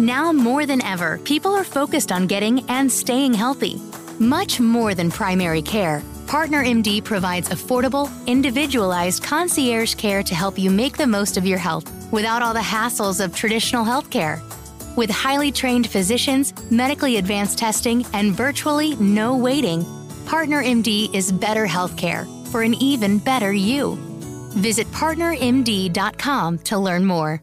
Now more than ever, people are focused on getting and staying healthy. Much more than primary care, Partner MD provides affordable, individualized concierge care to help you make the most of your health without all the hassles of traditional healthcare. With highly trained physicians, medically advanced testing, and virtually no waiting, Partner MD is better healthcare for an even better you. Visit partnermd.com to learn more.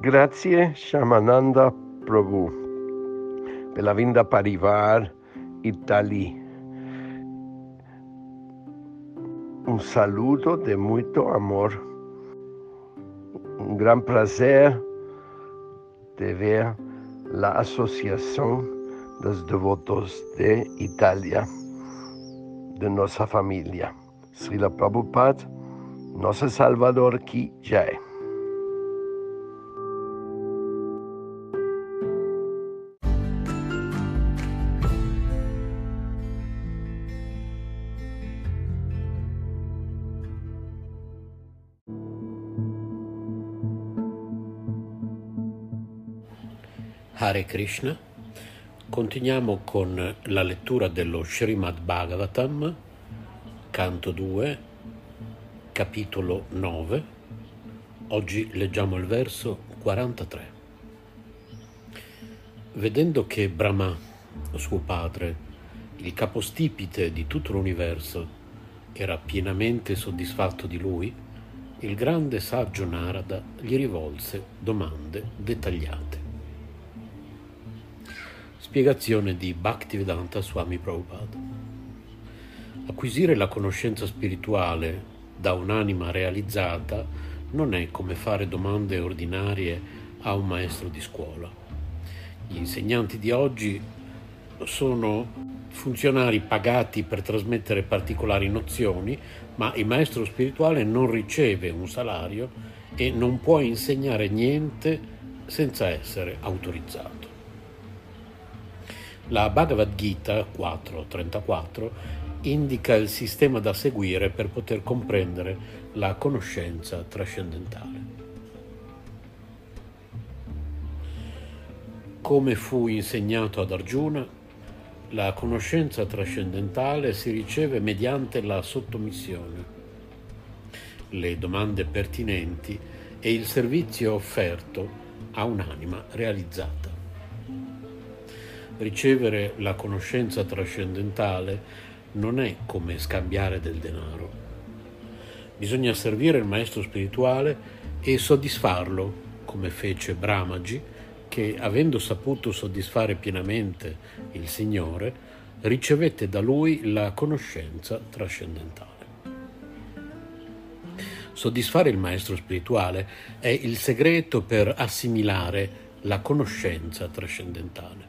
Grazie Shamananda Prabhu per la vinda Parivar Italy. Un saludo de muito amor. Un gran placer de ver la Asociación dos Devotos de Italia, de nuestra familia. Srila Prabhupada, nosso Salvador Ki Jai. Hare Krishna. Continuiamo con la lettura dello Srimad Bhagavatam, canto 2, capitolo 9. Oggi leggiamo il verso 43. Vedendo che Brahma, suo padre, il capostipite di tutto l'universo, era pienamente soddisfatto di lui, il grande saggio Narada gli rivolse domande dettagliate. Spiegazione di Bhaktivedanta Swami Prabhupada. Acquisire la conoscenza spirituale da un'anima realizzata non è come fare domande ordinarie a un maestro di scuola. Gli insegnanti di oggi sono funzionari pagati per trasmettere particolari nozioni, ma il maestro spirituale non riceve un salario e non può insegnare niente senza essere autorizzato. La Bhagavad Gita 4.34 indica il sistema da seguire per poter comprendere la conoscenza trascendentale. Come fu insegnato ad Arjuna, la conoscenza trascendentale si riceve mediante la sottomissione, le domande pertinenti e il servizio offerto a un'anima realizzata ricevere la conoscenza trascendentale non è come scambiare del denaro. Bisogna servire il maestro spirituale e soddisfarlo, come fece Brahmaji, che avendo saputo soddisfare pienamente il Signore, ricevette da lui la conoscenza trascendentale. Soddisfare il maestro spirituale è il segreto per assimilare la conoscenza trascendentale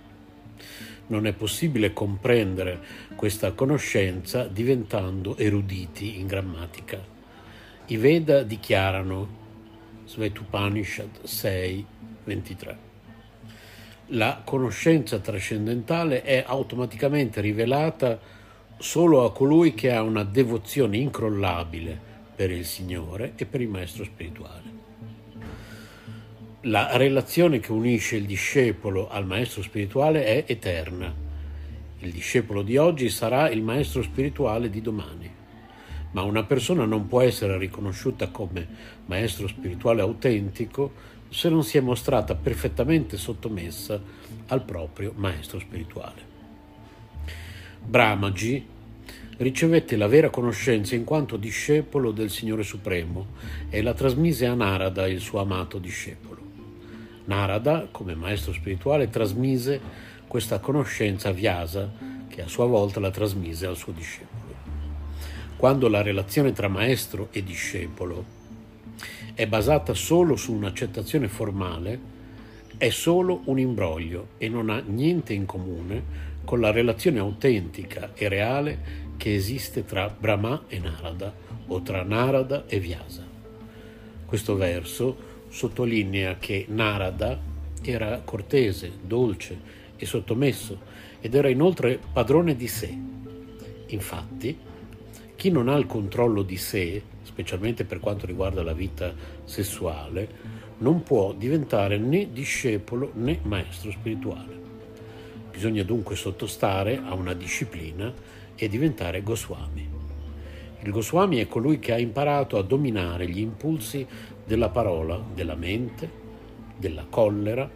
non è possibile comprendere questa conoscenza diventando eruditi in grammatica. I Veda dichiarano Svetupanishad 6, 23. La conoscenza trascendentale è automaticamente rivelata solo a colui che ha una devozione incrollabile per il Signore e per il Maestro spirituale la relazione che unisce il discepolo al maestro spirituale è eterna. Il discepolo di oggi sarà il maestro spirituale di domani. Ma una persona non può essere riconosciuta come maestro spirituale autentico se non si è mostrata perfettamente sottomessa al proprio maestro spirituale. Brahmaji ricevette la vera conoscenza in quanto discepolo del Signore Supremo e la trasmise a Narada, il suo amato discepolo. Narada, come maestro spirituale, trasmise questa conoscenza a Vyasa, che a sua volta la trasmise al suo discepolo. quando la relazione tra maestro e discepolo è basata solo su un'accettazione formale, è solo un imbroglio e non ha niente in comune con la relazione autentica e reale che esiste tra Brahma e Narada o tra Narada e Vyasa. Questo verso sottolinea che Narada era cortese, dolce e sottomesso ed era inoltre padrone di sé. Infatti, chi non ha il controllo di sé, specialmente per quanto riguarda la vita sessuale, non può diventare né discepolo né maestro spirituale. Bisogna dunque sottostare a una disciplina e diventare Goswami. Il Goswami è colui che ha imparato a dominare gli impulsi della parola, della mente, della collera,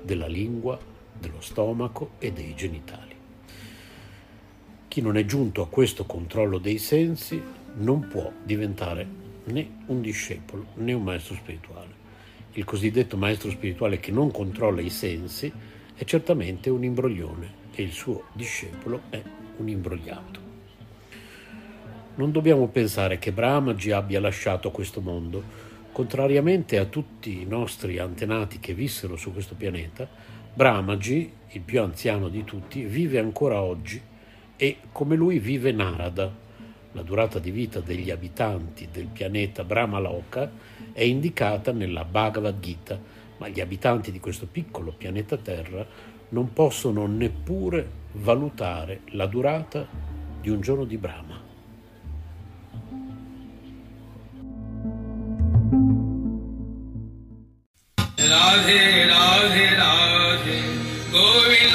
della lingua, dello stomaco e dei genitali. Chi non è giunto a questo controllo dei sensi non può diventare né un discepolo né un maestro spirituale. Il cosiddetto maestro spirituale che non controlla i sensi è certamente un imbroglione e il suo discepolo è un imbrogliato. Non dobbiamo pensare che Brahmaji abbia lasciato questo mondo, Contrariamente a tutti i nostri antenati che vissero su questo pianeta, Brahmaji, il più anziano di tutti, vive ancora oggi e come lui vive Narada. La durata di vita degli abitanti del pianeta Brahmaloka è indicata nella Bhagavad Gita, ma gli abitanti di questo piccolo pianeta Terra non possono neppure valutare la durata di un giorno di Brahma. Radhe राधे राधे Govind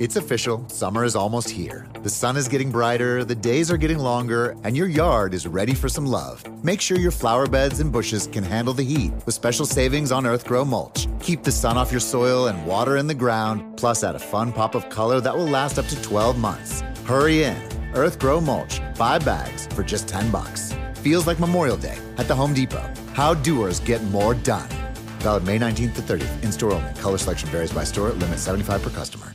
It's official, summer is almost here. The sun is getting brighter, the days are getting longer, and your yard is ready for some love. Make sure your flower beds and bushes can handle the heat with special savings on Earthgrow mulch. Keep the sun off your soil and water in the ground, plus add a fun pop of color that will last up to 12 months. Hurry in. Earthgrow mulch, 5 bags for just 10 bucks. Feels like Memorial Day at the Home Depot. How doers get more done. Valid May 19th to 30th. In store only. Color selection varies by store. Limit 75 per customer.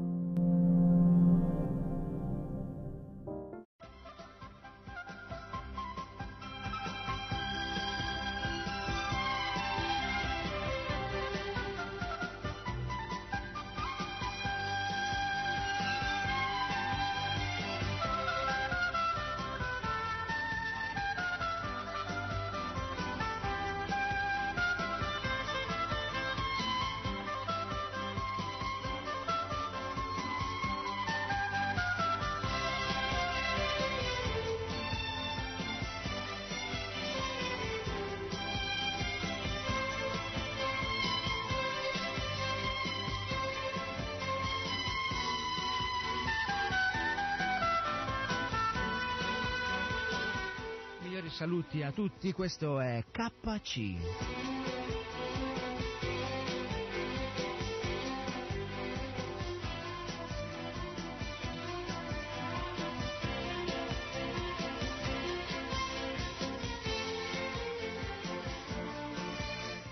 Saluti a tutti, questo è KC.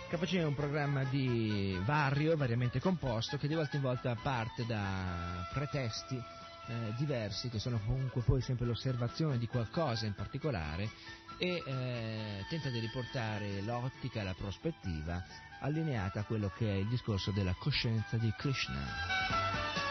KC è un programma di vario, variamente composto, che di volta in volta parte da pretesti eh, diversi, che sono comunque poi sempre l'osservazione di qualcosa in particolare, e eh, tenta di riportare l'ottica, la prospettiva allineata a quello che è il discorso della coscienza di Krishna.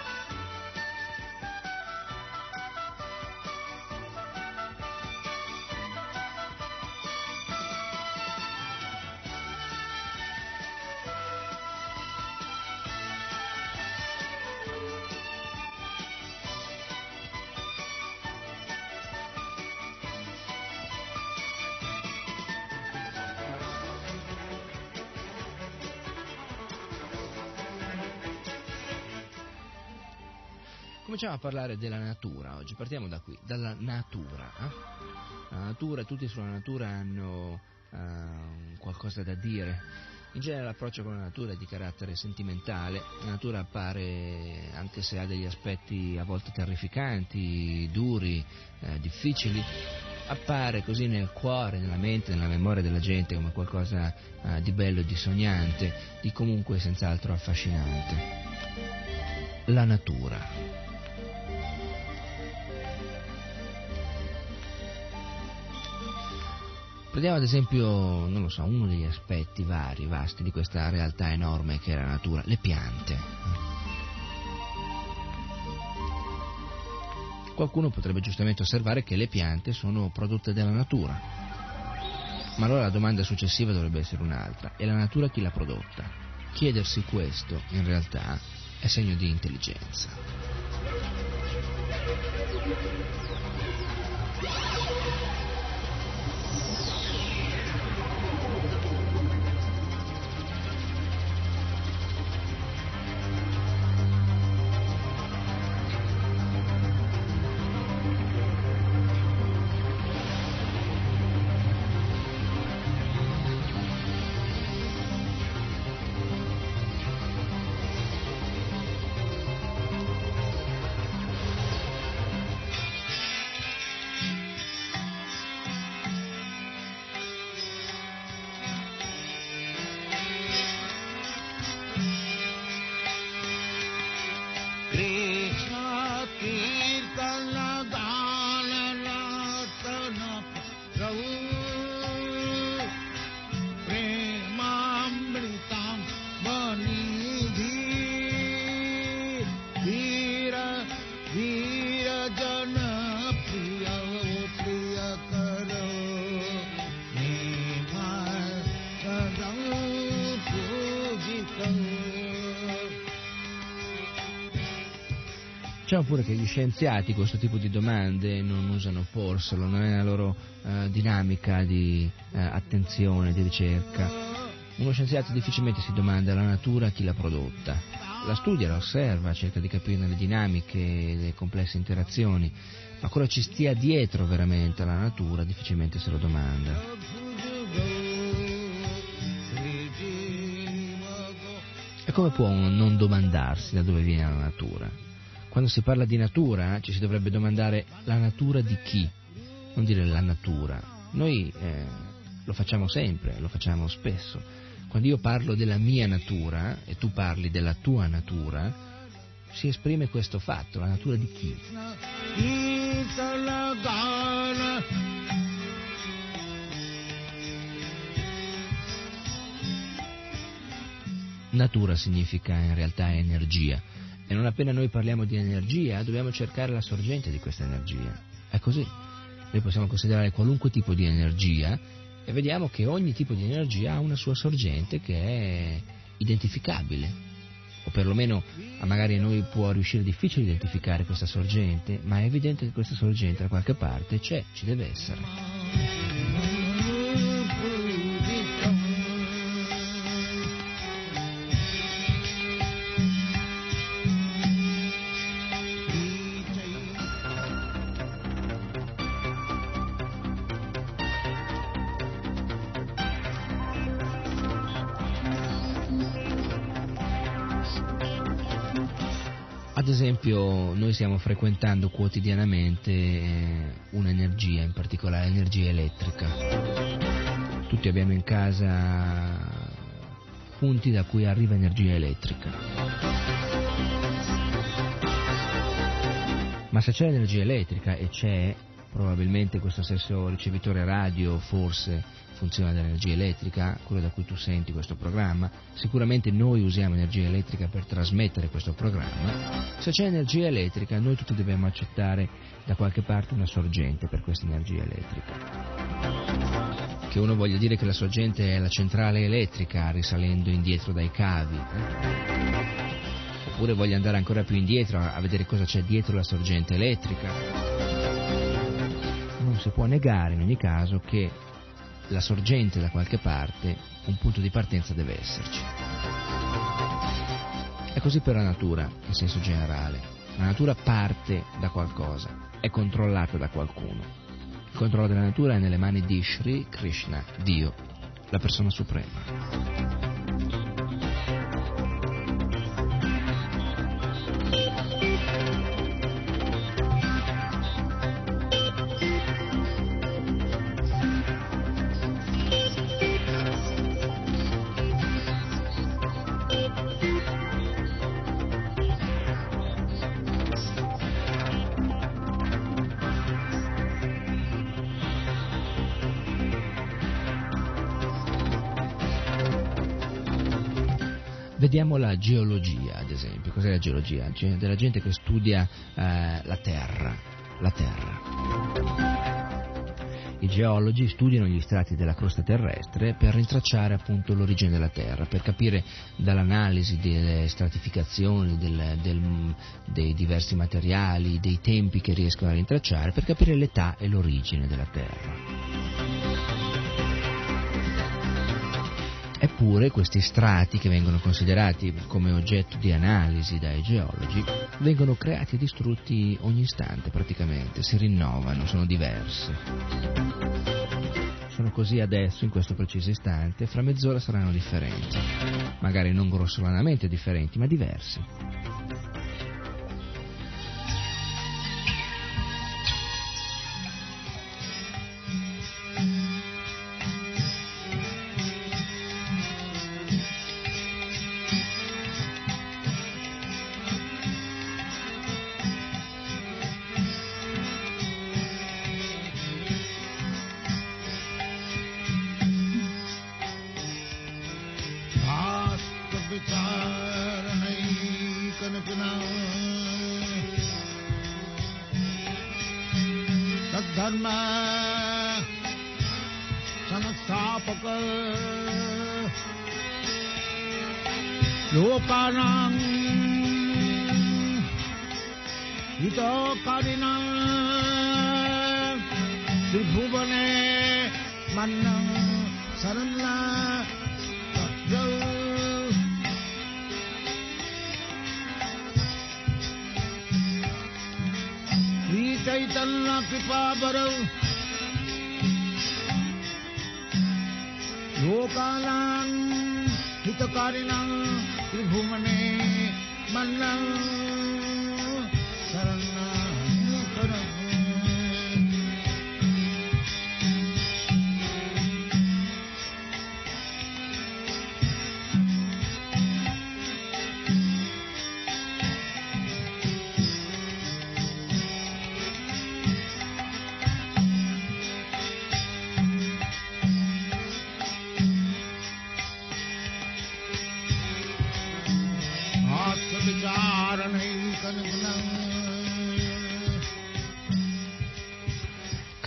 Cominciamo a parlare della natura oggi, partiamo da qui, dalla natura. eh? La natura, tutti sulla natura hanno eh, qualcosa da dire. In genere l'approccio con la natura è di carattere sentimentale, la natura appare, anche se ha degli aspetti a volte terrificanti, duri, eh, difficili, appare così nel cuore, nella mente, nella memoria della gente come qualcosa eh, di bello di sognante, di comunque senz'altro affascinante. La natura. Prendiamo ad esempio, non lo so, uno degli aspetti vari, vasti di questa realtà enorme che è la natura, le piante. Qualcuno potrebbe giustamente osservare che le piante sono prodotte dalla natura. Ma allora la domanda successiva dovrebbe essere un'altra. È la natura chi l'ha prodotta? Chiedersi questo, in realtà, è segno di intelligenza. Pure che gli scienziati questo tipo di domande non usano porselo, non è la loro eh, dinamica di eh, attenzione, di ricerca. Uno scienziato difficilmente si domanda la natura chi l'ha prodotta. La studia, la osserva, cerca di capire le dinamiche, le complesse interazioni, ma cosa ci stia dietro veramente alla natura difficilmente se lo domanda. E come può uno non domandarsi da dove viene la natura? Quando si parla di natura ci si dovrebbe domandare la natura di chi, non dire la natura. Noi eh, lo facciamo sempre, lo facciamo spesso. Quando io parlo della mia natura e tu parli della tua natura, si esprime questo fatto, la natura di chi. Natura significa in realtà energia e non appena noi parliamo di energia, dobbiamo cercare la sorgente di questa energia. È così. Noi possiamo considerare qualunque tipo di energia e vediamo che ogni tipo di energia ha una sua sorgente che è identificabile. O perlomeno magari a noi può riuscire difficile identificare questa sorgente, ma è evidente che questa sorgente da qualche parte c'è, ci deve essere. Esempio noi stiamo frequentando quotidianamente eh, un'energia, in particolare l'energia elettrica. Tutti abbiamo in casa punti da cui arriva energia elettrica. Ma se c'è energia elettrica e c'è probabilmente questo stesso ricevitore radio, forse funziona dell'energia elettrica, quello da cui tu senti questo programma, sicuramente noi usiamo energia elettrica per trasmettere questo programma, se c'è energia elettrica noi tutti dobbiamo accettare da qualche parte una sorgente per questa energia elettrica. Che uno voglia dire che la sorgente è la centrale elettrica risalendo indietro dai cavi. Eh? Oppure voglia andare ancora più indietro a vedere cosa c'è dietro la sorgente elettrica. Non si può negare in ogni caso che la sorgente da qualche parte, un punto di partenza deve esserci. È così per la natura, in senso generale. La natura parte da qualcosa, è controllata da qualcuno. Il controllo della natura è nelle mani di Sri Krishna, Dio, la persona suprema. Vediamo la geologia, ad esempio. Cos'è la geologia? C'è della gente che studia eh, la Terra. La Terra. I geologi studiano gli strati della crosta terrestre per rintracciare appunto l'origine della Terra, per capire dall'analisi delle stratificazioni, del, del, dei diversi materiali, dei tempi che riescono a rintracciare, per capire l'età e l'origine della Terra. Eppure questi strati, che vengono considerati come oggetto di analisi dai geologi, vengono creati e distrutti ogni istante praticamente, si rinnovano, sono diversi. Sono così adesso, in questo preciso istante, fra mezz'ora saranno differenti. Magari non grossolanamente differenti, ma diversi.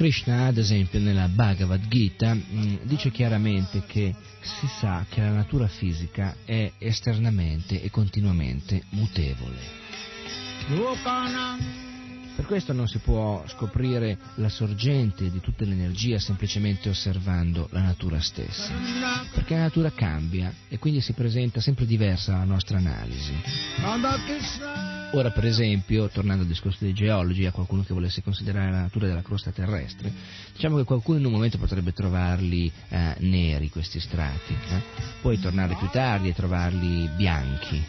Krishna, ad esempio, nella Bhagavad Gita mh, dice chiaramente che si sa che la natura fisica è esternamente e continuamente mutevole. Per questo non si può scoprire la sorgente di tutta l'energia semplicemente osservando la natura stessa, perché la natura cambia e quindi si presenta sempre diversa alla nostra analisi. Ora, per esempio, tornando al discorso dei geologi, a qualcuno che volesse considerare la natura della crosta terrestre, diciamo che qualcuno in un momento potrebbe trovarli eh, neri questi strati, eh? poi tornare più tardi e trovarli bianchi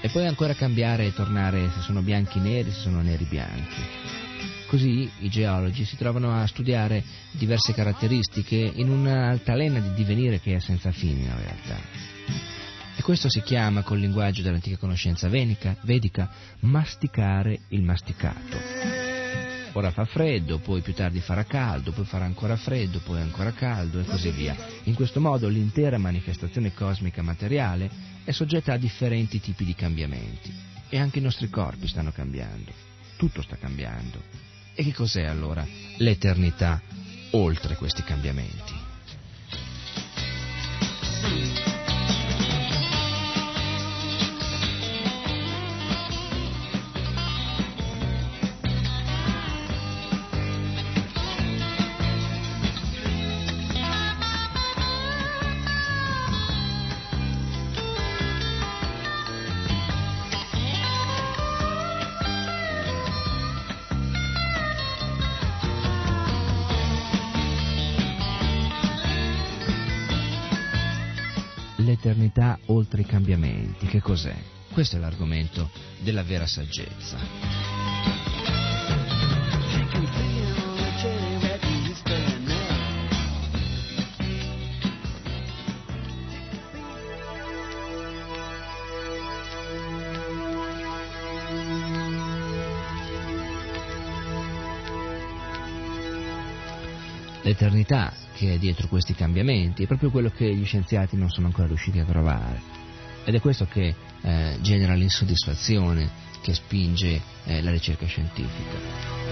e poi ancora cambiare e tornare se sono bianchi neri, se sono neri bianchi. Così i geologi si trovano a studiare diverse caratteristiche in un'altalena di divenire che è senza fine in realtà. E questo si chiama, col linguaggio dell'antica conoscenza vedica, vedica masticare il masticato. Ora fa freddo, poi più tardi farà caldo, poi farà ancora freddo, poi ancora caldo e così via. In questo modo l'intera manifestazione cosmica materiale è soggetta a differenti tipi di cambiamenti. E anche i nostri corpi stanno cambiando. Tutto sta cambiando. E che cos'è allora l'eternità oltre questi cambiamenti? Oltre i cambiamenti. Che cos'è? Questo è l'argomento della vera saggezza. l'eternità che è dietro questi cambiamenti, è proprio quello che gli scienziati non sono ancora riusciti a trovare. Ed è questo che eh, genera l'insoddisfazione che spinge eh, la ricerca scientifica.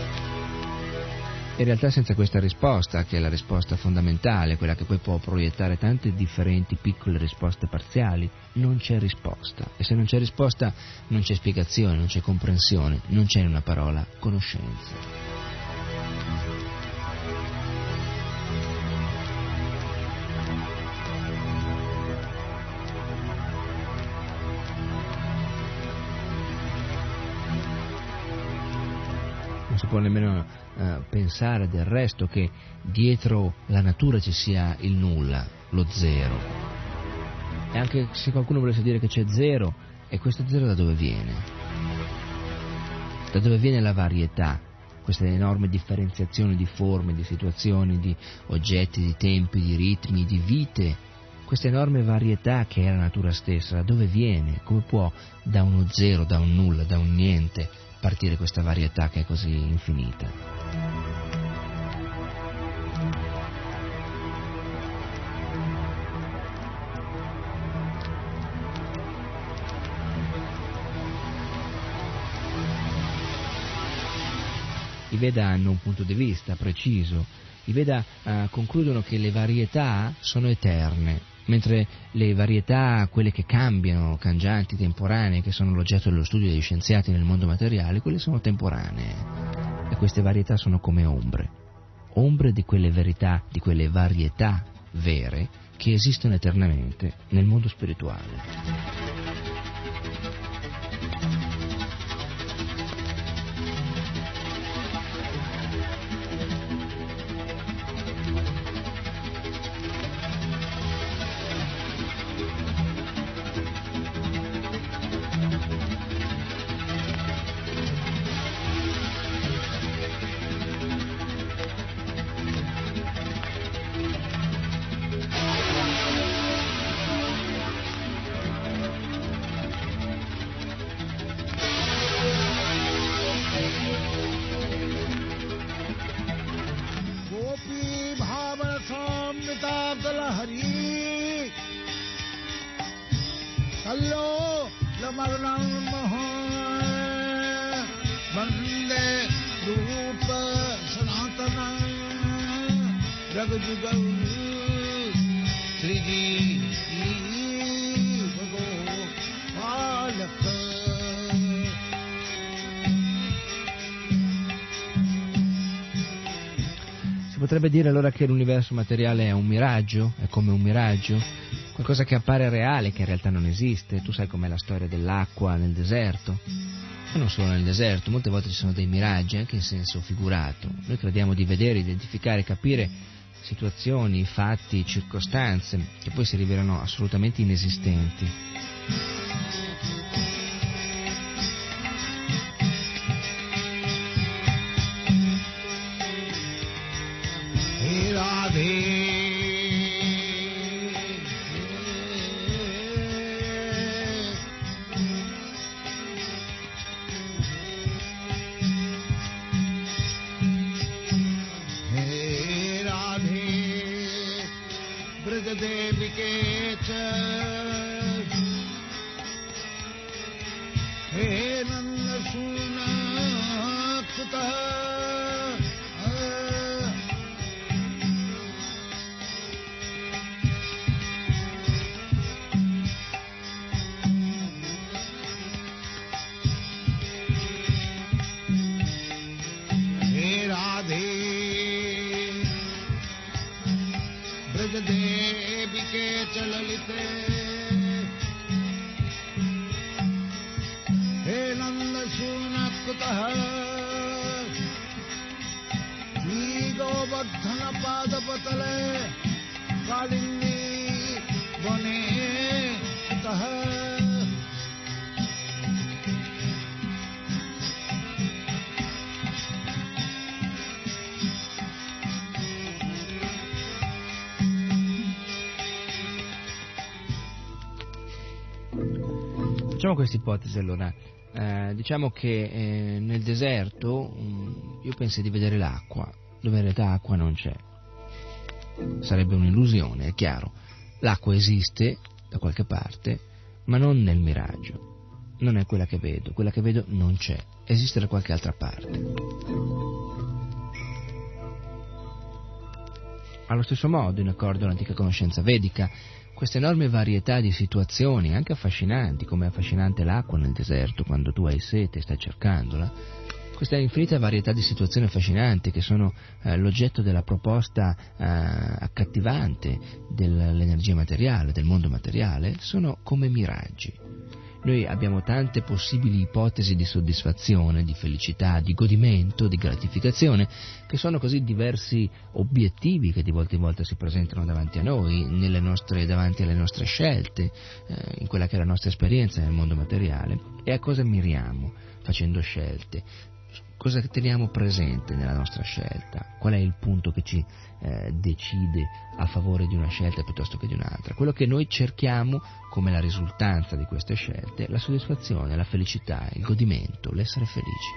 In realtà senza questa risposta, che è la risposta fondamentale, quella che poi può proiettare tante differenti piccole risposte parziali, non c'è risposta. E se non c'è risposta non c'è spiegazione, non c'è comprensione, non c'è in una parola conoscenza. Si può nemmeno eh, pensare del resto che dietro la natura ci sia il nulla, lo zero. E anche se qualcuno volesse dire che c'è zero, e questo zero da dove viene? Da dove viene la varietà? Questa enorme differenziazione di forme, di situazioni, di oggetti, di tempi, di ritmi, di vite, questa enorme varietà che è la natura stessa, da dove viene? Come può da uno zero, da un nulla, da un niente, partire questa varietà che è così infinita. I Veda hanno un punto di vista preciso, i Veda eh, concludono che le varietà sono eterne, mentre le varietà, quelle che cambiano, cangianti, temporanee, che sono l'oggetto dello studio degli scienziati nel mondo materiale, quelle sono temporanee. E queste varietà sono come ombre, ombre di quelle verità, di quelle varietà vere che esistono eternamente nel mondo spirituale. Potrebbe dire allora che l'universo materiale è un miraggio, è come un miraggio, qualcosa che appare reale, che in realtà non esiste. Tu sai com'è la storia dell'acqua nel deserto? E non solo nel deserto, molte volte ci sono dei miraggi, anche in senso figurato. Noi crediamo di vedere, identificare, capire situazioni, fatti, circostanze che poi si rivelano assolutamente inesistenti. Questa ipotesi allora. Eh, diciamo che eh, nel deserto um, io penso di vedere l'acqua, dove in realtà acqua non c'è. Sarebbe un'illusione, è chiaro. L'acqua esiste da qualche parte, ma non nel miraggio. Non è quella che vedo, quella che vedo non c'è, esiste da qualche altra parte. Allo stesso modo, in accordo all'antica conoscenza vedica, questa enorme varietà di situazioni, anche affascinanti, come è affascinante l'acqua nel deserto quando tu hai sete e stai cercandola, questa infinita varietà di situazioni affascinanti che sono eh, l'oggetto della proposta eh, accattivante dell'energia materiale, del mondo materiale, sono come miraggi. Noi abbiamo tante possibili ipotesi di soddisfazione, di felicità, di godimento, di gratificazione, che sono così diversi obiettivi che di volta in volta si presentano davanti a noi, nostre, davanti alle nostre scelte, eh, in quella che è la nostra esperienza nel mondo materiale, e a cosa miriamo? Facendo scelte cosa teniamo presente nella nostra scelta, qual è il punto che ci eh, decide a favore di una scelta piuttosto che di un'altra. Quello che noi cerchiamo come la risultanza di queste scelte, la soddisfazione, la felicità, il godimento, l'essere felici.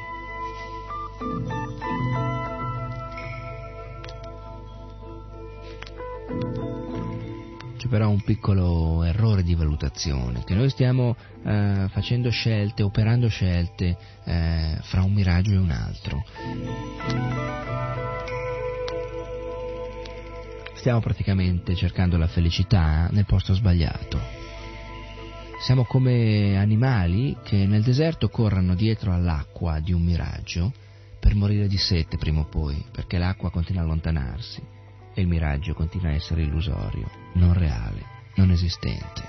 C'è però un piccolo errore di valutazione, che noi stiamo eh, facendo scelte, operando scelte eh, fra un miraggio e un altro. Stiamo praticamente cercando la felicità nel posto sbagliato. Siamo come animali che nel deserto corrono dietro all'acqua di un miraggio per morire di sete prima o poi, perché l'acqua continua a allontanarsi e il miraggio continua a essere illusorio, non reale, non esistente.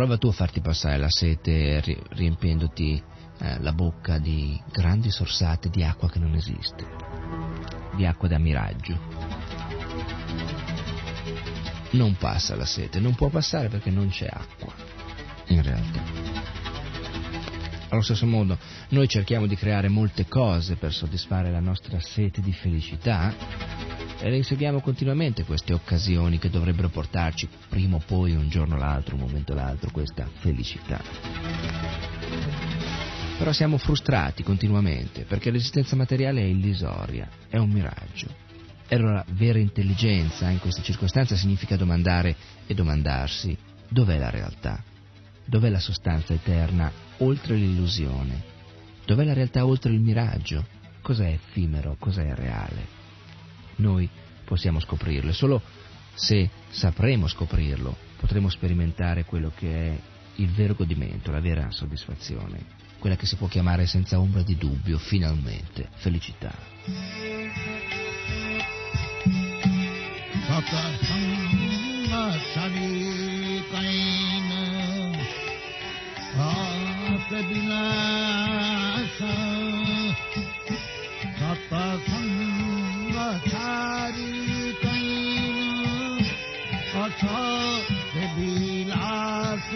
Prova tu a farti passare la sete riempiendoti eh, la bocca di grandi sorsate di acqua che non esiste, di acqua da miraggio. Non passa la sete, non può passare perché non c'è acqua, in realtà. Allo stesso modo, noi cerchiamo di creare molte cose per soddisfare la nostra sete di felicità, le inseguiamo continuamente queste occasioni che dovrebbero portarci prima o poi, un giorno o l'altro, un momento o l'altro, questa felicità. Però siamo frustrati continuamente perché l'esistenza materiale è illusoria, è un miraggio. E allora vera intelligenza in queste circostanze significa domandare e domandarsi dov'è la realtà, dov'è la sostanza eterna oltre l'illusione, dov'è la realtà oltre il miraggio, cos'è effimero, cos'è reale noi possiamo scoprirlo. Solo se sapremo scoprirlo potremo sperimentare quello che è il vero godimento, la vera soddisfazione, quella che si può chiamare senza ombra di dubbio, finalmente, felicità. थारी विलास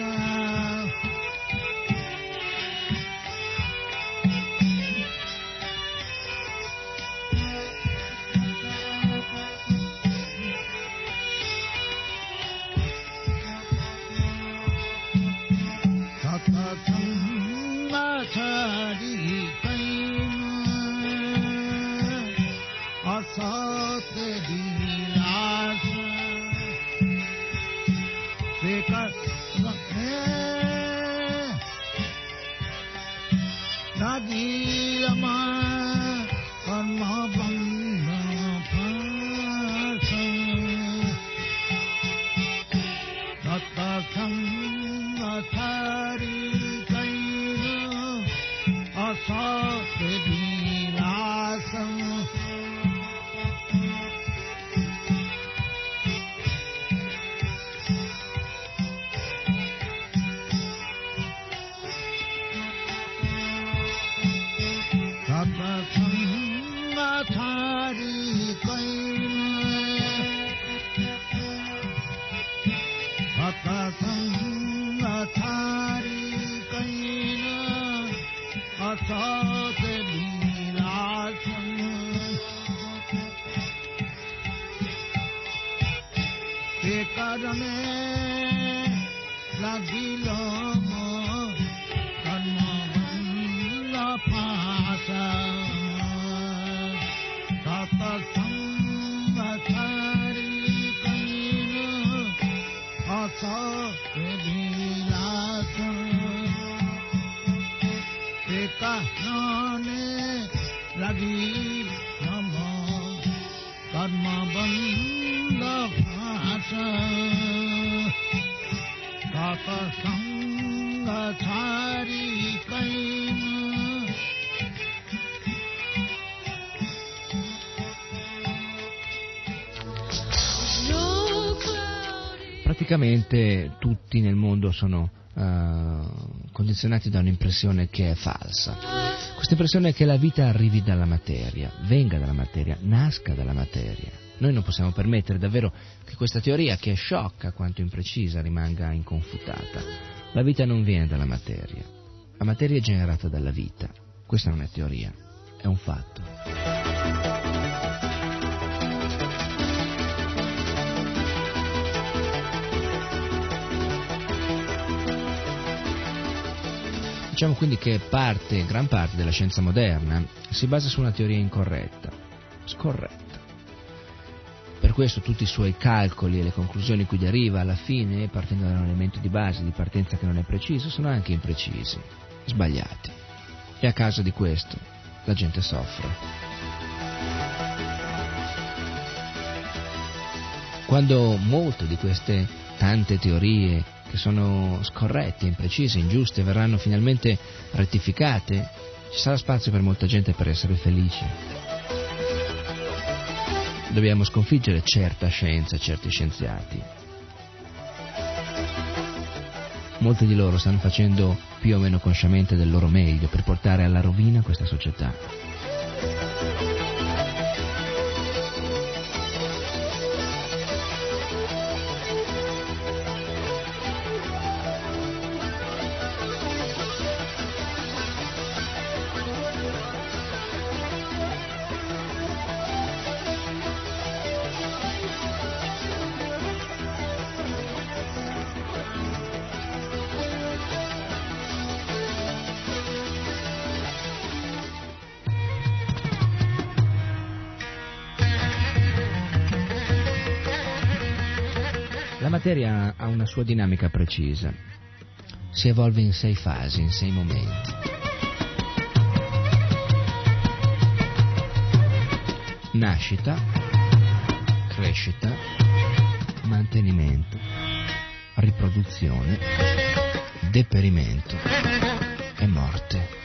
ලගී නම කර්ම බන්ධ तत सङ्ग छारी can Praticamente tutti nel mondo sono eh, condizionati da un'impressione che è falsa. Questa impressione è che la vita arrivi dalla materia, venga dalla materia, nasca dalla materia. Noi non possiamo permettere davvero che questa teoria, che è sciocca quanto imprecisa, rimanga inconfutata. La vita non viene dalla materia. La materia è generata dalla vita. Questa non è teoria, è un fatto. Diciamo quindi che parte, gran parte della scienza moderna si basa su una teoria incorretta, scorretta. Per questo tutti i suoi calcoli e le conclusioni cui deriva alla fine, partendo da un elemento di base di partenza che non è preciso, sono anche imprecisi, sbagliati. E a causa di questo la gente soffre. Quando molte di queste tante teorie che sono scorrette, imprecise, ingiuste, verranno finalmente rettificate, ci sarà spazio per molta gente per essere felice. Dobbiamo sconfiggere certa scienza, certi scienziati. Molti di loro stanno facendo più o meno consciamente del loro meglio per portare alla rovina questa società. Una sua dinamica precisa. Si evolve in sei fasi, in sei momenti. Nascita, crescita, mantenimento, riproduzione, deperimento e morte.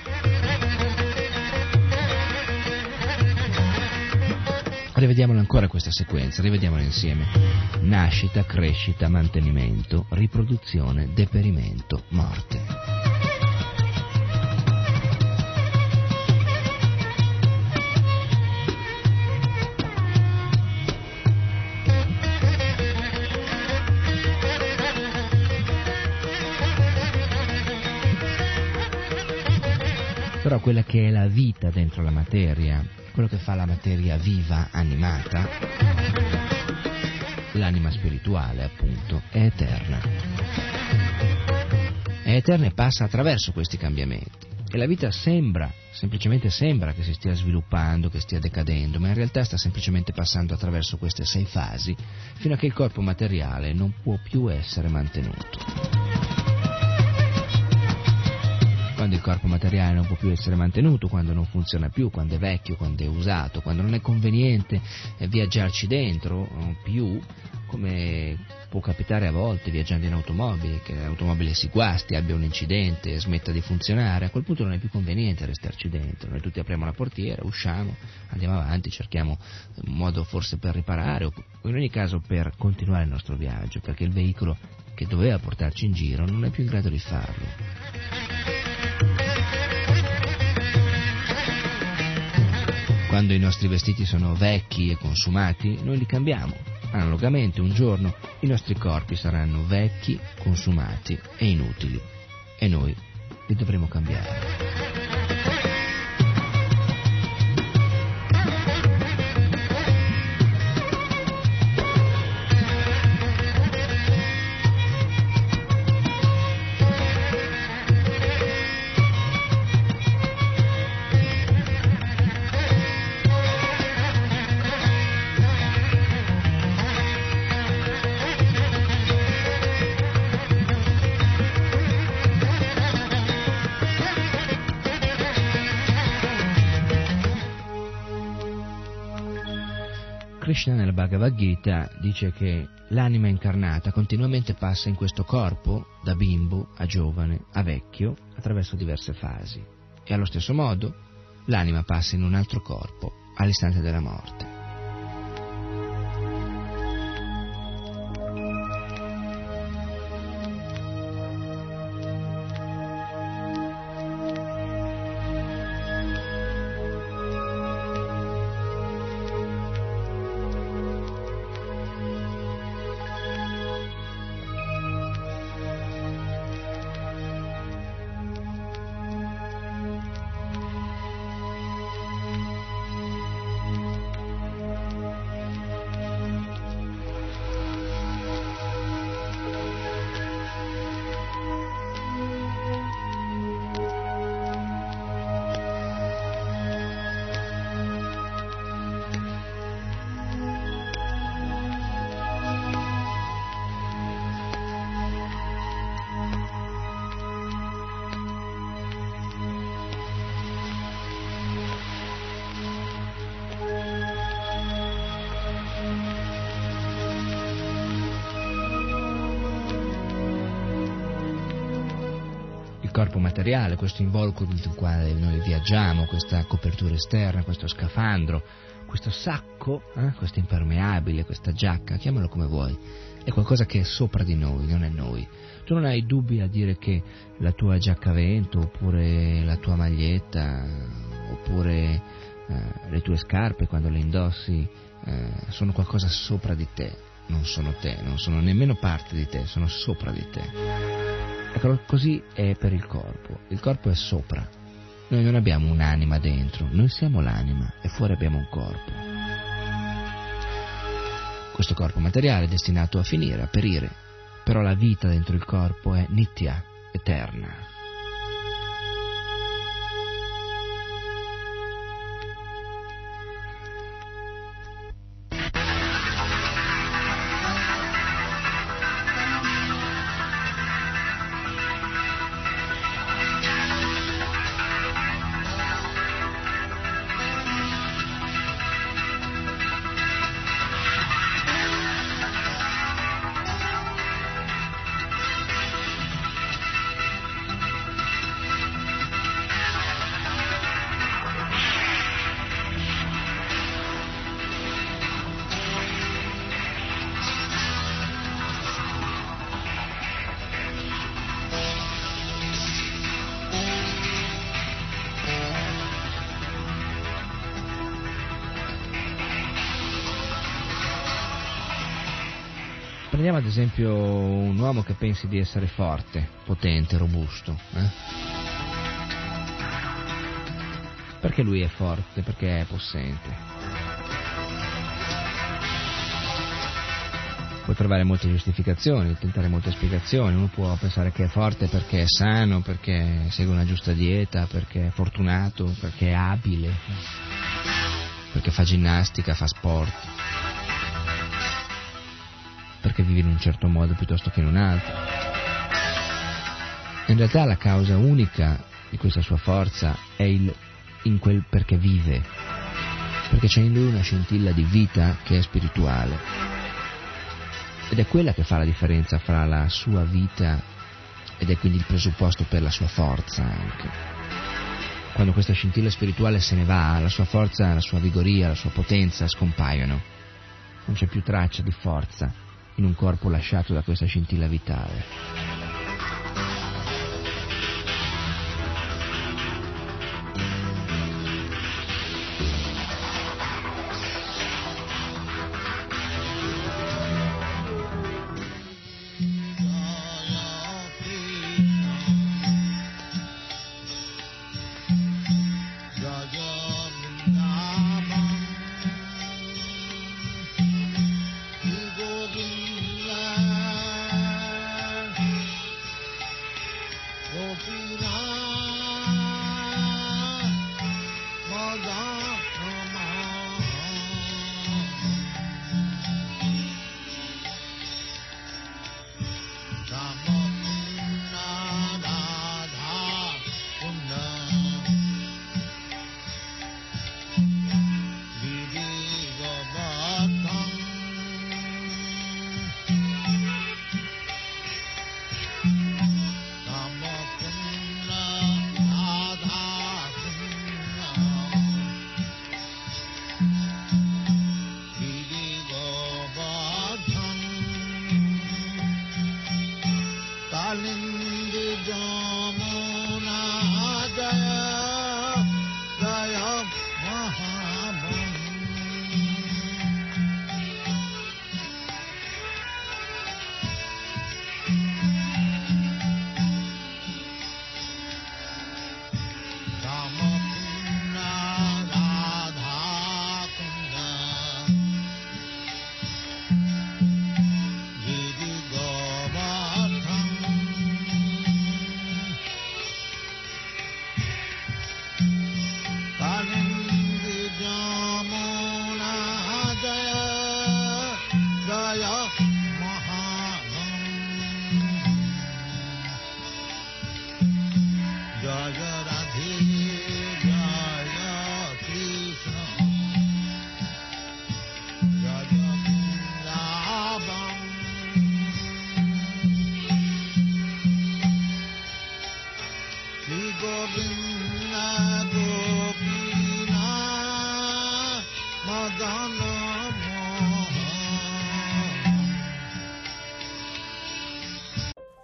Rivediamola ancora questa sequenza, rivediamola insieme. Nascita, crescita, mantenimento, riproduzione, deperimento, morte. Però quella che è la vita dentro la materia, quello che fa la materia viva, animata, l'anima spirituale appunto, è eterna. È eterna e passa attraverso questi cambiamenti. E la vita sembra, semplicemente sembra che si stia sviluppando, che stia decadendo, ma in realtà sta semplicemente passando attraverso queste sei fasi fino a che il corpo materiale non può più essere mantenuto. Quando il corpo materiale non può più essere mantenuto, quando non funziona più, quando è vecchio, quando è usato, quando non è conveniente viaggiarci dentro più, come può capitare a volte viaggiando in automobile, che l'automobile si guasti, abbia un incidente, smetta di funzionare, a quel punto non è più conveniente restarci dentro, noi tutti apriamo la portiera, usciamo, andiamo avanti, cerchiamo un modo forse per riparare o in ogni caso per continuare il nostro viaggio, perché il veicolo che doveva portarci in giro non è più in grado di farlo. Quando i nostri vestiti sono vecchi e consumati, noi li cambiamo. Analogamente, un giorno i nostri corpi saranno vecchi, consumati e inutili e noi li dovremo cambiare. Krishna nella Bhagavad Gita dice che l'anima incarnata continuamente passa in questo corpo, da bimbo a giovane a vecchio, attraverso diverse fasi. E allo stesso modo l'anima passa in un altro corpo all'istante della morte. Corpo materiale, questo involucro nel quale noi viaggiamo, questa copertura esterna, questo scafandro, questo sacco, eh, questo impermeabile, questa giacca, chiamalo come vuoi, è qualcosa che è sopra di noi, non è noi. Tu non hai dubbi a dire che la tua giacca a vento, oppure la tua maglietta, oppure eh, le tue scarpe quando le indossi, eh, sono qualcosa sopra di te, non sono te, non sono nemmeno parte di te, sono sopra di te. Ecco, così è per il corpo. Il corpo è sopra. Noi non abbiamo un'anima dentro, noi siamo l'anima e fuori abbiamo un corpo. Questo corpo materiale è destinato a finire, a perire, però la vita dentro il corpo è nitya, eterna. Esempio un uomo che pensi di essere forte, potente, robusto. Eh? Perché lui è forte? Perché è possente. Puoi trovare molte giustificazioni, tentare molte spiegazioni. Uno può pensare che è forte perché è sano, perché segue una giusta dieta, perché è fortunato, perché è abile, perché fa ginnastica, fa sport perché vive in un certo modo piuttosto che in un altro. In realtà la causa unica di questa sua forza è il in quel perché vive, perché c'è in lui una scintilla di vita che è spirituale. Ed è quella che fa la differenza fra la sua vita ed è quindi il presupposto per la sua forza anche. Quando questa scintilla spirituale se ne va, la sua forza, la sua vigoria, la sua potenza scompaiono. Non c'è più traccia di forza in un corpo lasciato da questa scintilla vitale.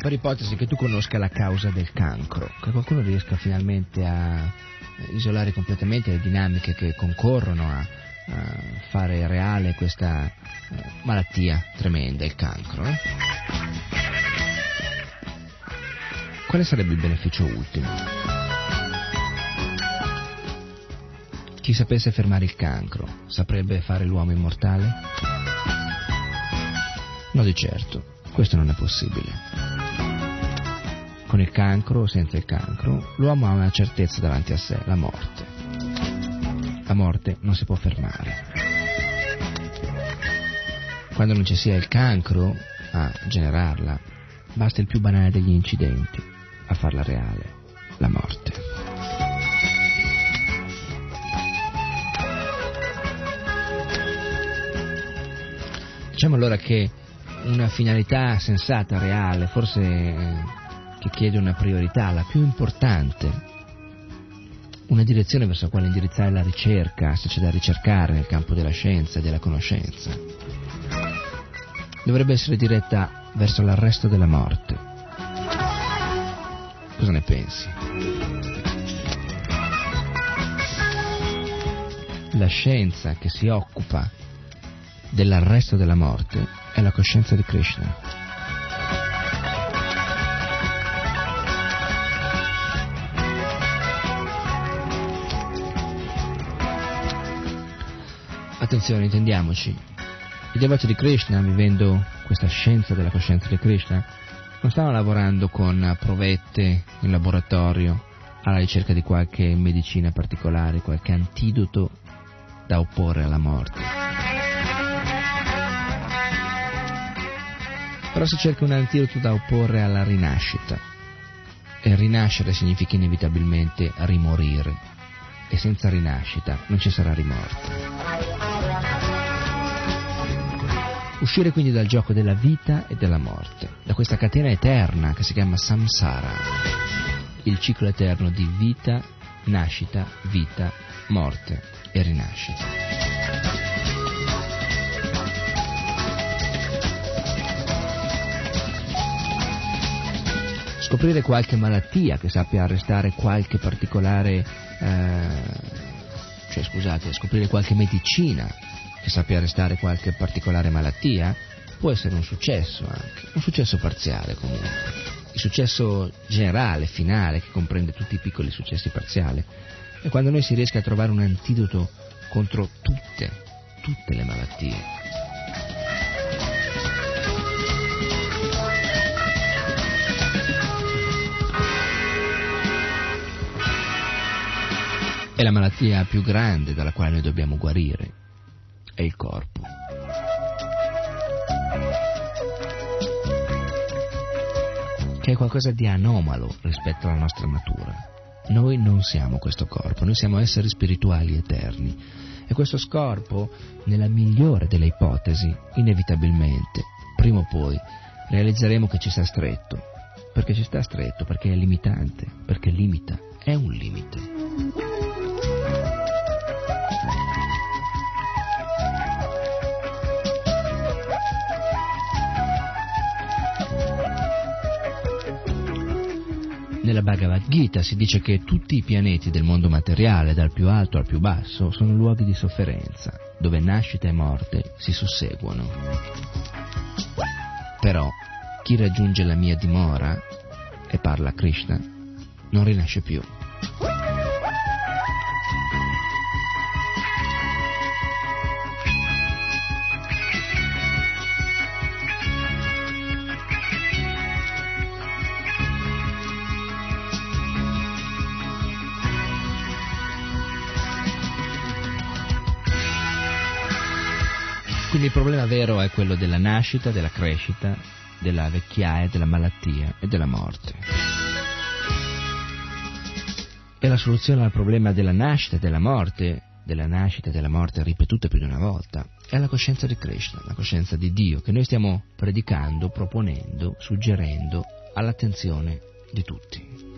Per ipotesi che tu conosca la causa del cancro, che qualcuno riesca finalmente a isolare completamente le dinamiche che concorrono a, a fare reale questa eh, malattia tremenda, il cancro. no? Quale sarebbe il beneficio ultimo? Chi sapesse fermare il cancro saprebbe fare l'uomo immortale? No, di certo, questo non è possibile. Con il cancro o senza il cancro, l'uomo ha una certezza davanti a sé, la morte. La morte non si può fermare. Quando non ci sia il cancro a generarla, basta il più banale degli incidenti a farla reale, la morte. Diciamo allora che una finalità sensata, reale, forse eh, che chiede una priorità, la più importante, una direzione verso la quale indirizzare la ricerca, se c'è da ricercare nel campo della scienza e della conoscenza, dovrebbe essere diretta verso l'arresto della morte. Cosa ne pensi? La scienza che si occupa dell'arresto della morte è la coscienza di Krishna. Attenzione, intendiamoci. I devoti di Krishna, vivendo questa scienza della coscienza di Krishna, non stanno lavorando con provette in laboratorio alla ricerca di qualche medicina particolare, qualche antidoto da opporre alla morte. Però si cerca un antidoto da opporre alla rinascita. E rinascere significa inevitabilmente rimorire. E senza rinascita non ci sarà rimorte. Uscire quindi dal gioco della vita e della morte, da questa catena eterna che si chiama samsara, il ciclo eterno di vita, nascita, vita, morte e rinascita. Scoprire qualche malattia che sappia arrestare qualche particolare, eh, cioè scusate, scoprire qualche medicina che sappia arrestare qualche particolare malattia, può essere un successo anche, un successo parziale comunque. Il successo generale, finale, che comprende tutti i piccoli successi parziali, è quando noi si riesca a trovare un antidoto contro tutte, tutte le malattie. E la malattia più grande dalla quale noi dobbiamo guarire è il corpo. Che è qualcosa di anomalo rispetto alla nostra natura. Noi non siamo questo corpo, noi siamo esseri spirituali eterni. E questo scorpo, nella migliore delle ipotesi, inevitabilmente, prima o poi, realizzeremo che ci sta stretto. Perché ci sta stretto, perché è limitante, perché limita, è un limite. Nella Bhagavad Gita si dice che tutti i pianeti del mondo materiale, dal più alto al più basso, sono luoghi di sofferenza, dove nascita e morte si susseguono. Però chi raggiunge la mia dimora e parla a Krishna non rinasce più. Problema vero è quello della nascita, della crescita, della vecchiaia, della malattia e della morte. E la soluzione al problema della nascita e della morte, della nascita e della morte ripetute più di una volta, è la coscienza di Krishna, la coscienza di Dio, che noi stiamo predicando, proponendo, suggerendo all'attenzione di tutti.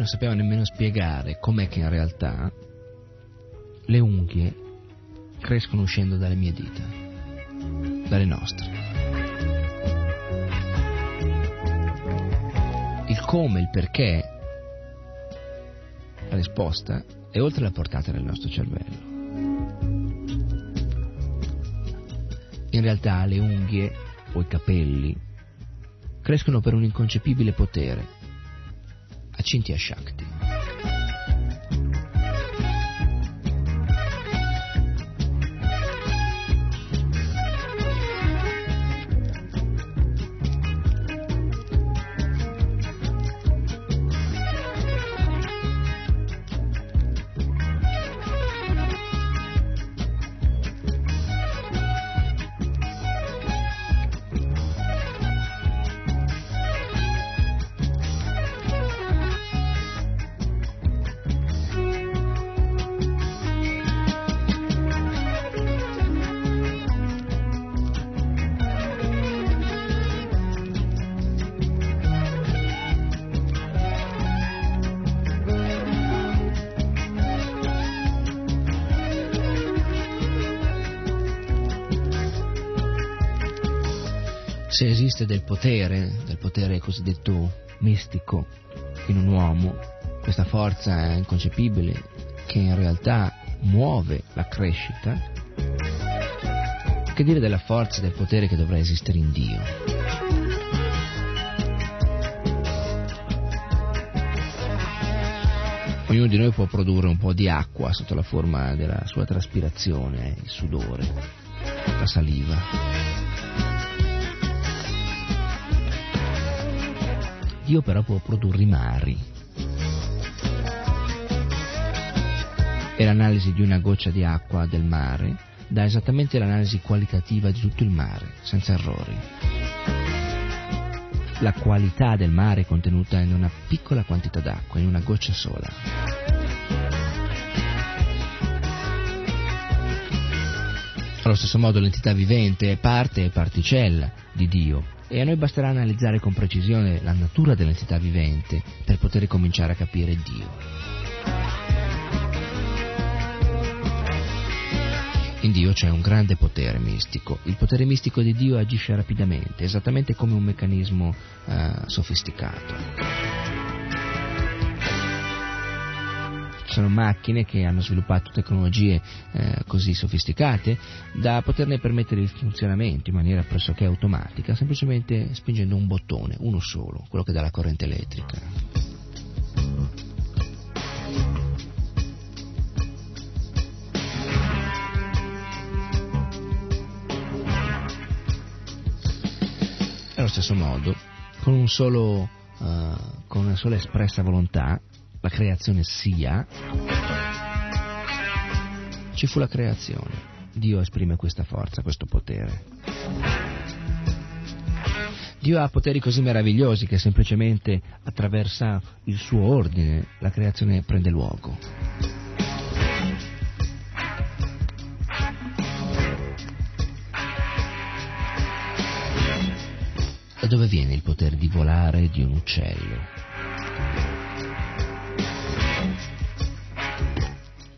Non sappiamo nemmeno spiegare com'è che in realtà le unghie crescono uscendo dalle mie dita, dalle nostre. Il come, il perché, la risposta è oltre la portata del nostro cervello. In realtà le unghie o i capelli crescono per un inconcepibile potere csintiesek. Potere, del potere cosiddetto mistico in un uomo, questa forza inconcepibile che in realtà muove la crescita, che dire della forza del potere che dovrà esistere in Dio? Ognuno di noi può produrre un po' di acqua sotto la forma della sua traspirazione, il sudore, la saliva. Dio però può produrre i mari. E l'analisi di una goccia di acqua del mare dà esattamente l'analisi qualitativa di tutto il mare, senza errori la qualità del mare contenuta in una piccola quantità d'acqua, in una goccia sola. Allo stesso modo l'entità vivente è parte e particella di Dio e a noi basterà analizzare con precisione la natura dell'entità vivente per poter cominciare a capire Dio. In Dio c'è un grande potere mistico. Il potere mistico di Dio agisce rapidamente, esattamente come un meccanismo eh, sofisticato. Sono macchine che hanno sviluppato tecnologie eh, così sofisticate da poterne permettere il funzionamento in maniera pressoché automatica, semplicemente spingendo un bottone, uno solo, quello che dà la corrente elettrica. Allo stesso modo, con, un solo, uh, con una sola espressa volontà, la creazione sia, ci fu la creazione. Dio esprime questa forza, questo potere. Dio ha poteri così meravigliosi che semplicemente attraverso il suo ordine la creazione prende luogo. Da dove viene il potere di volare di un uccello?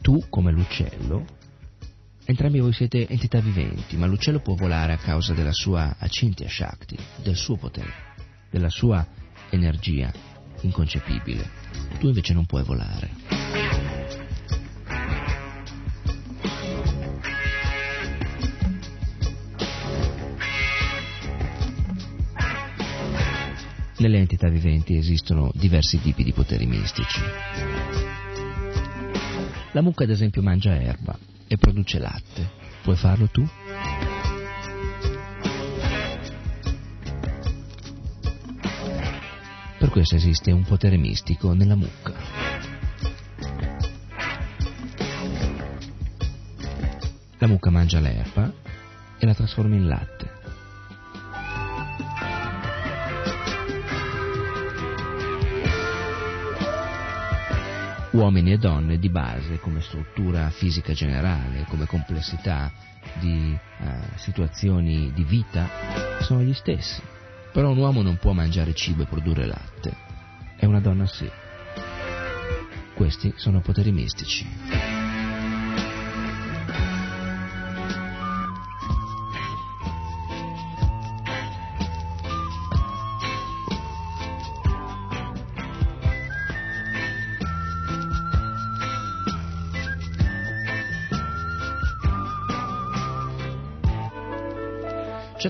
Tu, come l'uccello, entrambi voi siete entità viventi, ma l'uccello può volare a causa della sua Acintya Shakti, del suo potere, della sua energia inconcepibile. Tu invece non puoi volare. Nelle entità viventi esistono diversi tipi di poteri mistici. La mucca, ad esempio, mangia erba e produce latte. Puoi farlo tu? Per questo esiste un potere mistico nella mucca. La mucca mangia l'erba e la trasforma in latte. Uomini e donne di base come struttura fisica generale, come complessità di eh, situazioni di vita, sono gli stessi. Però un uomo non può mangiare cibo e produrre latte, e una donna sì. Questi sono poteri mistici.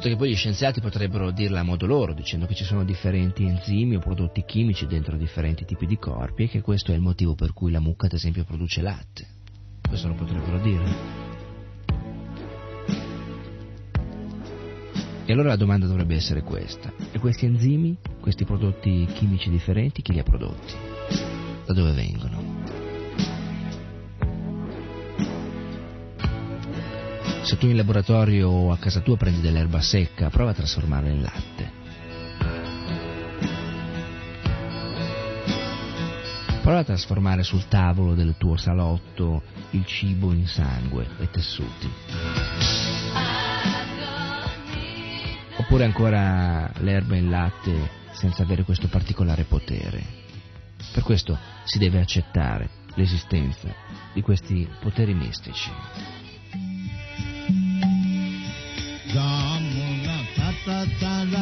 Certo che poi gli scienziati potrebbero dirla a modo loro, dicendo che ci sono differenti enzimi o prodotti chimici dentro differenti tipi di corpi e che questo è il motivo per cui la mucca, ad esempio, produce latte. Questo lo potrebbero dire. E allora la domanda dovrebbe essere questa. E questi enzimi, questi prodotti chimici differenti, chi li ha prodotti? Da dove vengono? Se tu in laboratorio o a casa tua prendi dell'erba secca, prova a trasformarla in latte. Prova a trasformare sul tavolo del tuo salotto il cibo in sangue e tessuti. Oppure ancora l'erba in latte senza avere questo particolare potere. Per questo si deve accettare l'esistenza di questi poteri mistici. Bye-bye.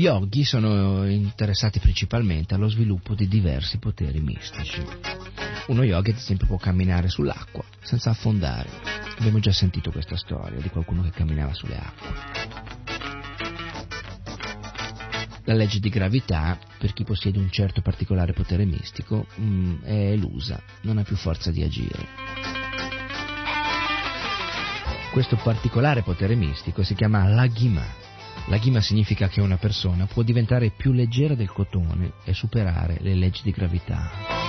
Gli yogi sono interessati principalmente allo sviluppo di diversi poteri mistici. Uno yogi ad esempio può camminare sull'acqua senza affondare. Abbiamo già sentito questa storia di qualcuno che camminava sulle acque. La legge di gravità, per chi possiede un certo particolare potere mistico, mm, è elusa, non ha più forza di agire. Questo particolare potere mistico si chiama Laghima. Laghima significa che una persona può diventare più leggera del cotone e superare le leggi di gravità.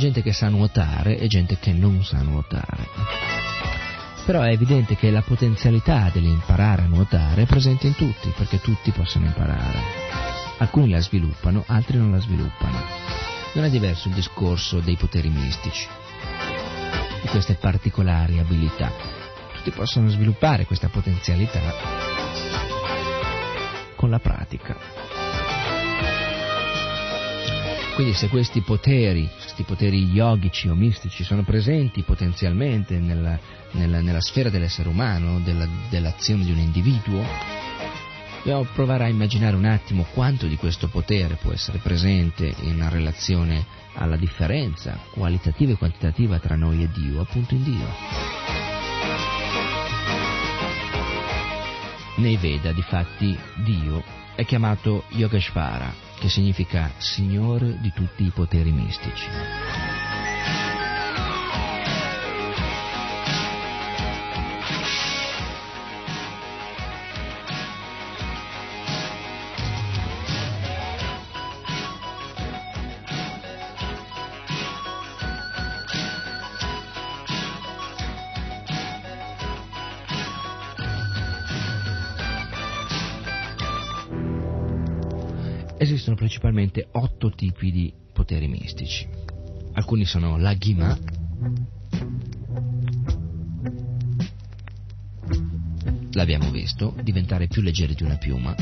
Gente che sa nuotare e gente che non sa nuotare. Però è evidente che la potenzialità dell'imparare a nuotare è presente in tutti, perché tutti possono imparare. Alcuni la sviluppano, altri non la sviluppano. Non è diverso il discorso dei poteri mistici, di queste particolari abilità. Tutti possono sviluppare questa potenzialità con la pratica. Quindi se questi poteri, questi poteri yogici o mistici sono presenti potenzialmente nella, nella- nella sfera dell'essere umano, della- dell'azione di un individuo, dobbiamo provare a immaginare un attimo quanto di questo potere può essere presente in relazione alla differenza qualitativa e quantitativa tra noi e Dio, appunto in Dio. Nei Veda, difatti, Dio è chiamato Yogeshvara, che significa Signore di tutti i poteri mistici. Esistono principalmente otto tipi di poteri mistici. Alcuni sono la Ghima, l'abbiamo visto, diventare più leggeri di una piuma.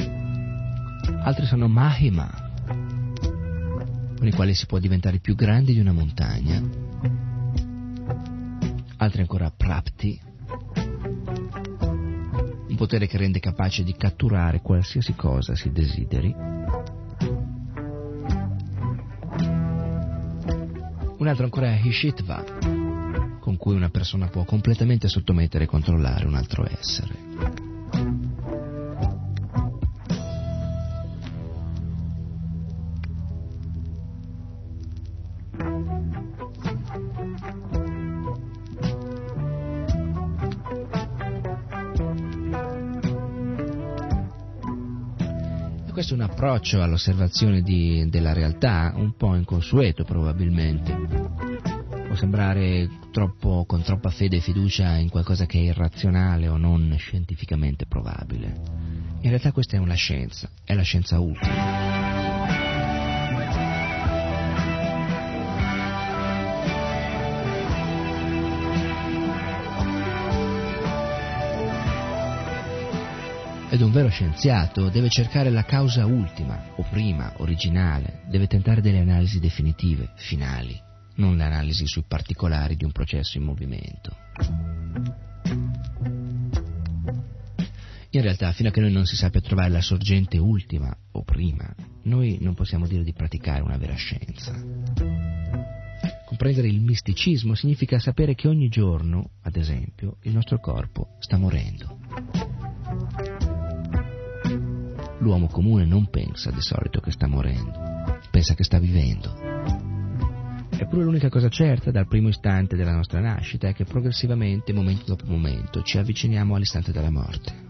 Altri sono Mahima, con i quali si può diventare più grandi di una montagna. Altri ancora Prapti, un potere che rende capace di catturare qualsiasi cosa si desideri. Un altro ancora è Hishitva, con cui una persona può completamente sottomettere e controllare un altro essere. Approccio all'osservazione di- della realtà un po' inconsueto probabilmente. Può sembrare troppo, con troppa fede e fiducia in qualcosa che è irrazionale o non scientificamente probabile. In realtà questa è una scienza, è la scienza ultima. Ed un vero scienziato deve cercare la causa ultima, o prima, originale, deve tentare delle analisi definitive, finali, non le analisi sui particolari di un processo in movimento. In realtà, fino a che noi non si sappia trovare la sorgente ultima o prima, noi non possiamo dire di praticare una vera scienza. Comprendere il misticismo significa sapere che ogni giorno, ad esempio, il nostro corpo sta morendo. L'uomo comune non pensa di solito che sta morendo, pensa che sta vivendo. Eppure l'unica cosa certa dal primo istante della nostra nascita è che progressivamente, momento dopo momento, ci avviciniamo all'istante della morte.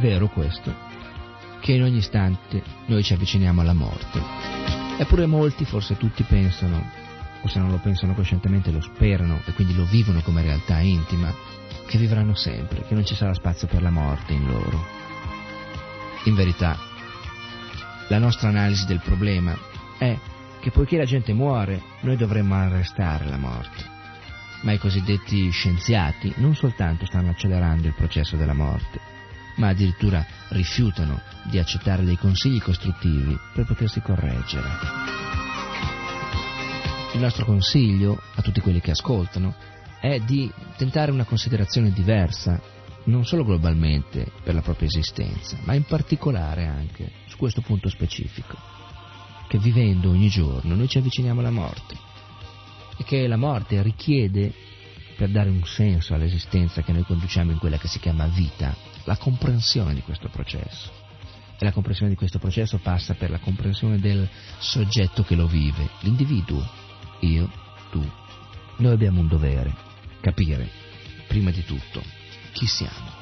Vero questo, che in ogni istante noi ci avviciniamo alla morte. Eppure molti, forse tutti, pensano, o se non lo pensano coscientemente lo sperano e quindi lo vivono come realtà intima, che vivranno sempre, che non ci sarà spazio per la morte in loro. In verità, la nostra analisi del problema è che poiché la gente muore, noi dovremmo arrestare la morte. Ma i cosiddetti scienziati non soltanto stanno accelerando il processo della morte, ma addirittura rifiutano di accettare dei consigli costruttivi per potersi correggere. Il nostro consiglio a tutti quelli che ascoltano è di tentare una considerazione diversa, non solo globalmente per la propria esistenza, ma in particolare anche su questo punto specifico, che vivendo ogni giorno noi ci avviciniamo alla morte e che la morte richiede, per dare un senso all'esistenza che noi conduciamo in quella che si chiama vita, la comprensione di questo processo. E la comprensione di questo processo passa per la comprensione del soggetto che lo vive, l'individuo, io, tu. Noi abbiamo un dovere, capire, prima di tutto, chi siamo.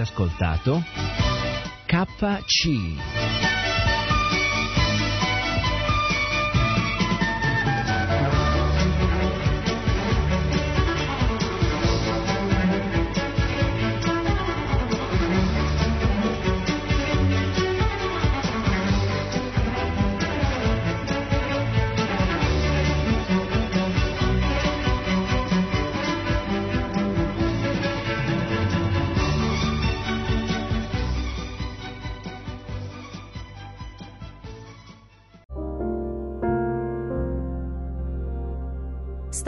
Ascoltato KC.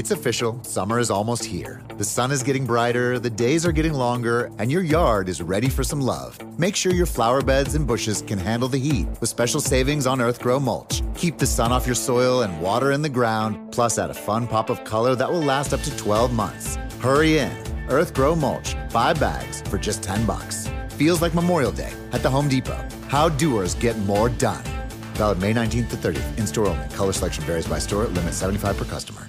It's official, summer is almost here. The sun is getting brighter, the days are getting longer, and your yard is ready for some love. Make sure your flower beds and bushes can handle the heat with special savings on Earthgrow mulch. Keep the sun off your soil and water in the ground, plus add a fun pop of color that will last up to 12 months. Hurry in. Earthgrow mulch, 5 bags for just 10 bucks. Feels like Memorial Day at the Home Depot. How doers get more done. Valid May 19th to 30th. In store only. Color selection varies by store. Limit 75 per customer.